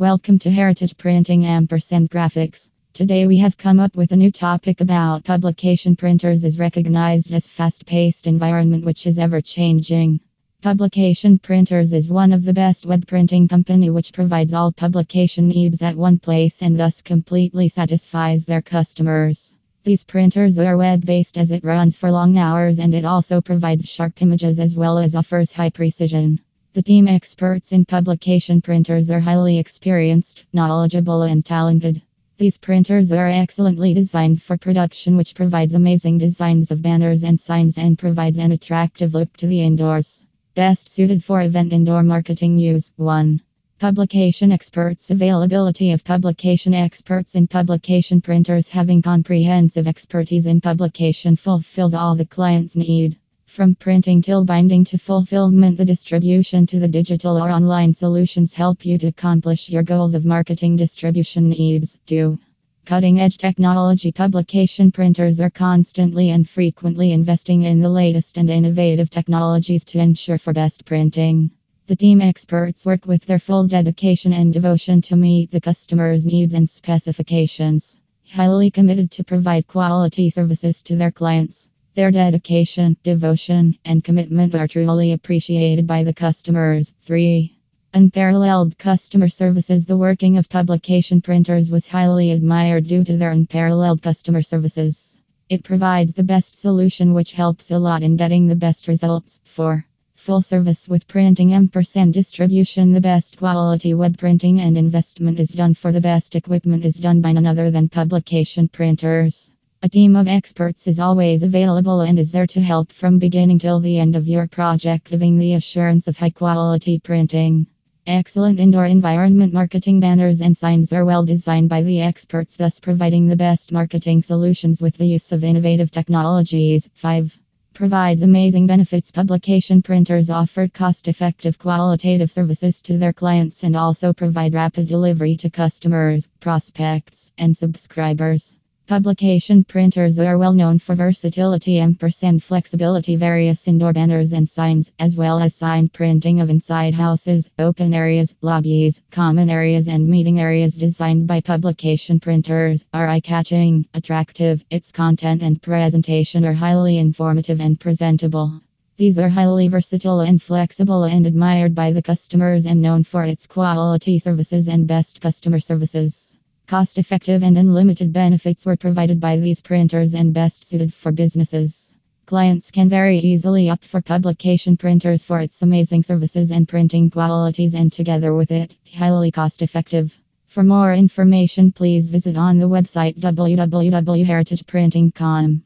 Welcome to Heritage Printing Ampersand Graphics. Today we have come up with a new topic about publication printers is recognized as fast-paced environment which is ever changing. Publication Printers is one of the best web printing company which provides all publication needs at one place and thus completely satisfies their customers. These printers are web based as it runs for long hours and it also provides sharp images as well as offers high precision. The team experts in publication printers are highly experienced, knowledgeable, and talented. These printers are excellently designed for production, which provides amazing designs of banners and signs and provides an attractive look to the indoors. Best suited for event indoor marketing use 1. Publication experts availability of publication experts in publication printers having comprehensive expertise in publication fulfills all the client's need. From printing till binding to fulfillment, the distribution to the digital or online solutions help you to accomplish your goals of marketing distribution needs. Do cutting edge technology publication printers are constantly and frequently investing in the latest and innovative technologies to ensure for best printing. The team experts work with their full dedication and devotion to meet the customer's needs and specifications. Highly committed to provide quality services to their clients. Their dedication, devotion, and commitment are truly appreciated by the customers. 3. Unparalleled customer services. The working of publication printers was highly admired due to their unparalleled customer services. It provides the best solution, which helps a lot in getting the best results. 4. Full service with printing ampersand distribution. The best quality web printing and investment is done for the best equipment is done by none other than publication printers. A team of experts is always available and is there to help from beginning till the end of your project, giving the assurance of high quality printing. Excellent indoor environment marketing banners and signs are well designed by the experts, thus providing the best marketing solutions with the use of innovative technologies. 5 provides amazing benefits. Publication printers offer cost effective qualitative services to their clients and also provide rapid delivery to customers, prospects, and subscribers. Publication printers are well known for versatility and flexibility, various indoor banners and signs, as well as sign printing of inside houses, open areas, lobbies, common areas, and meeting areas designed by publication printers are eye catching, attractive, its content and presentation are highly informative and presentable. These are highly versatile and flexible and admired by the customers and known for its quality services and best customer services. Cost effective and unlimited benefits were provided by these printers and best suited for businesses. Clients can very easily opt for publication printers for its amazing services and printing qualities, and together with it, highly cost effective. For more information, please visit on the website www.heritageprinting.com.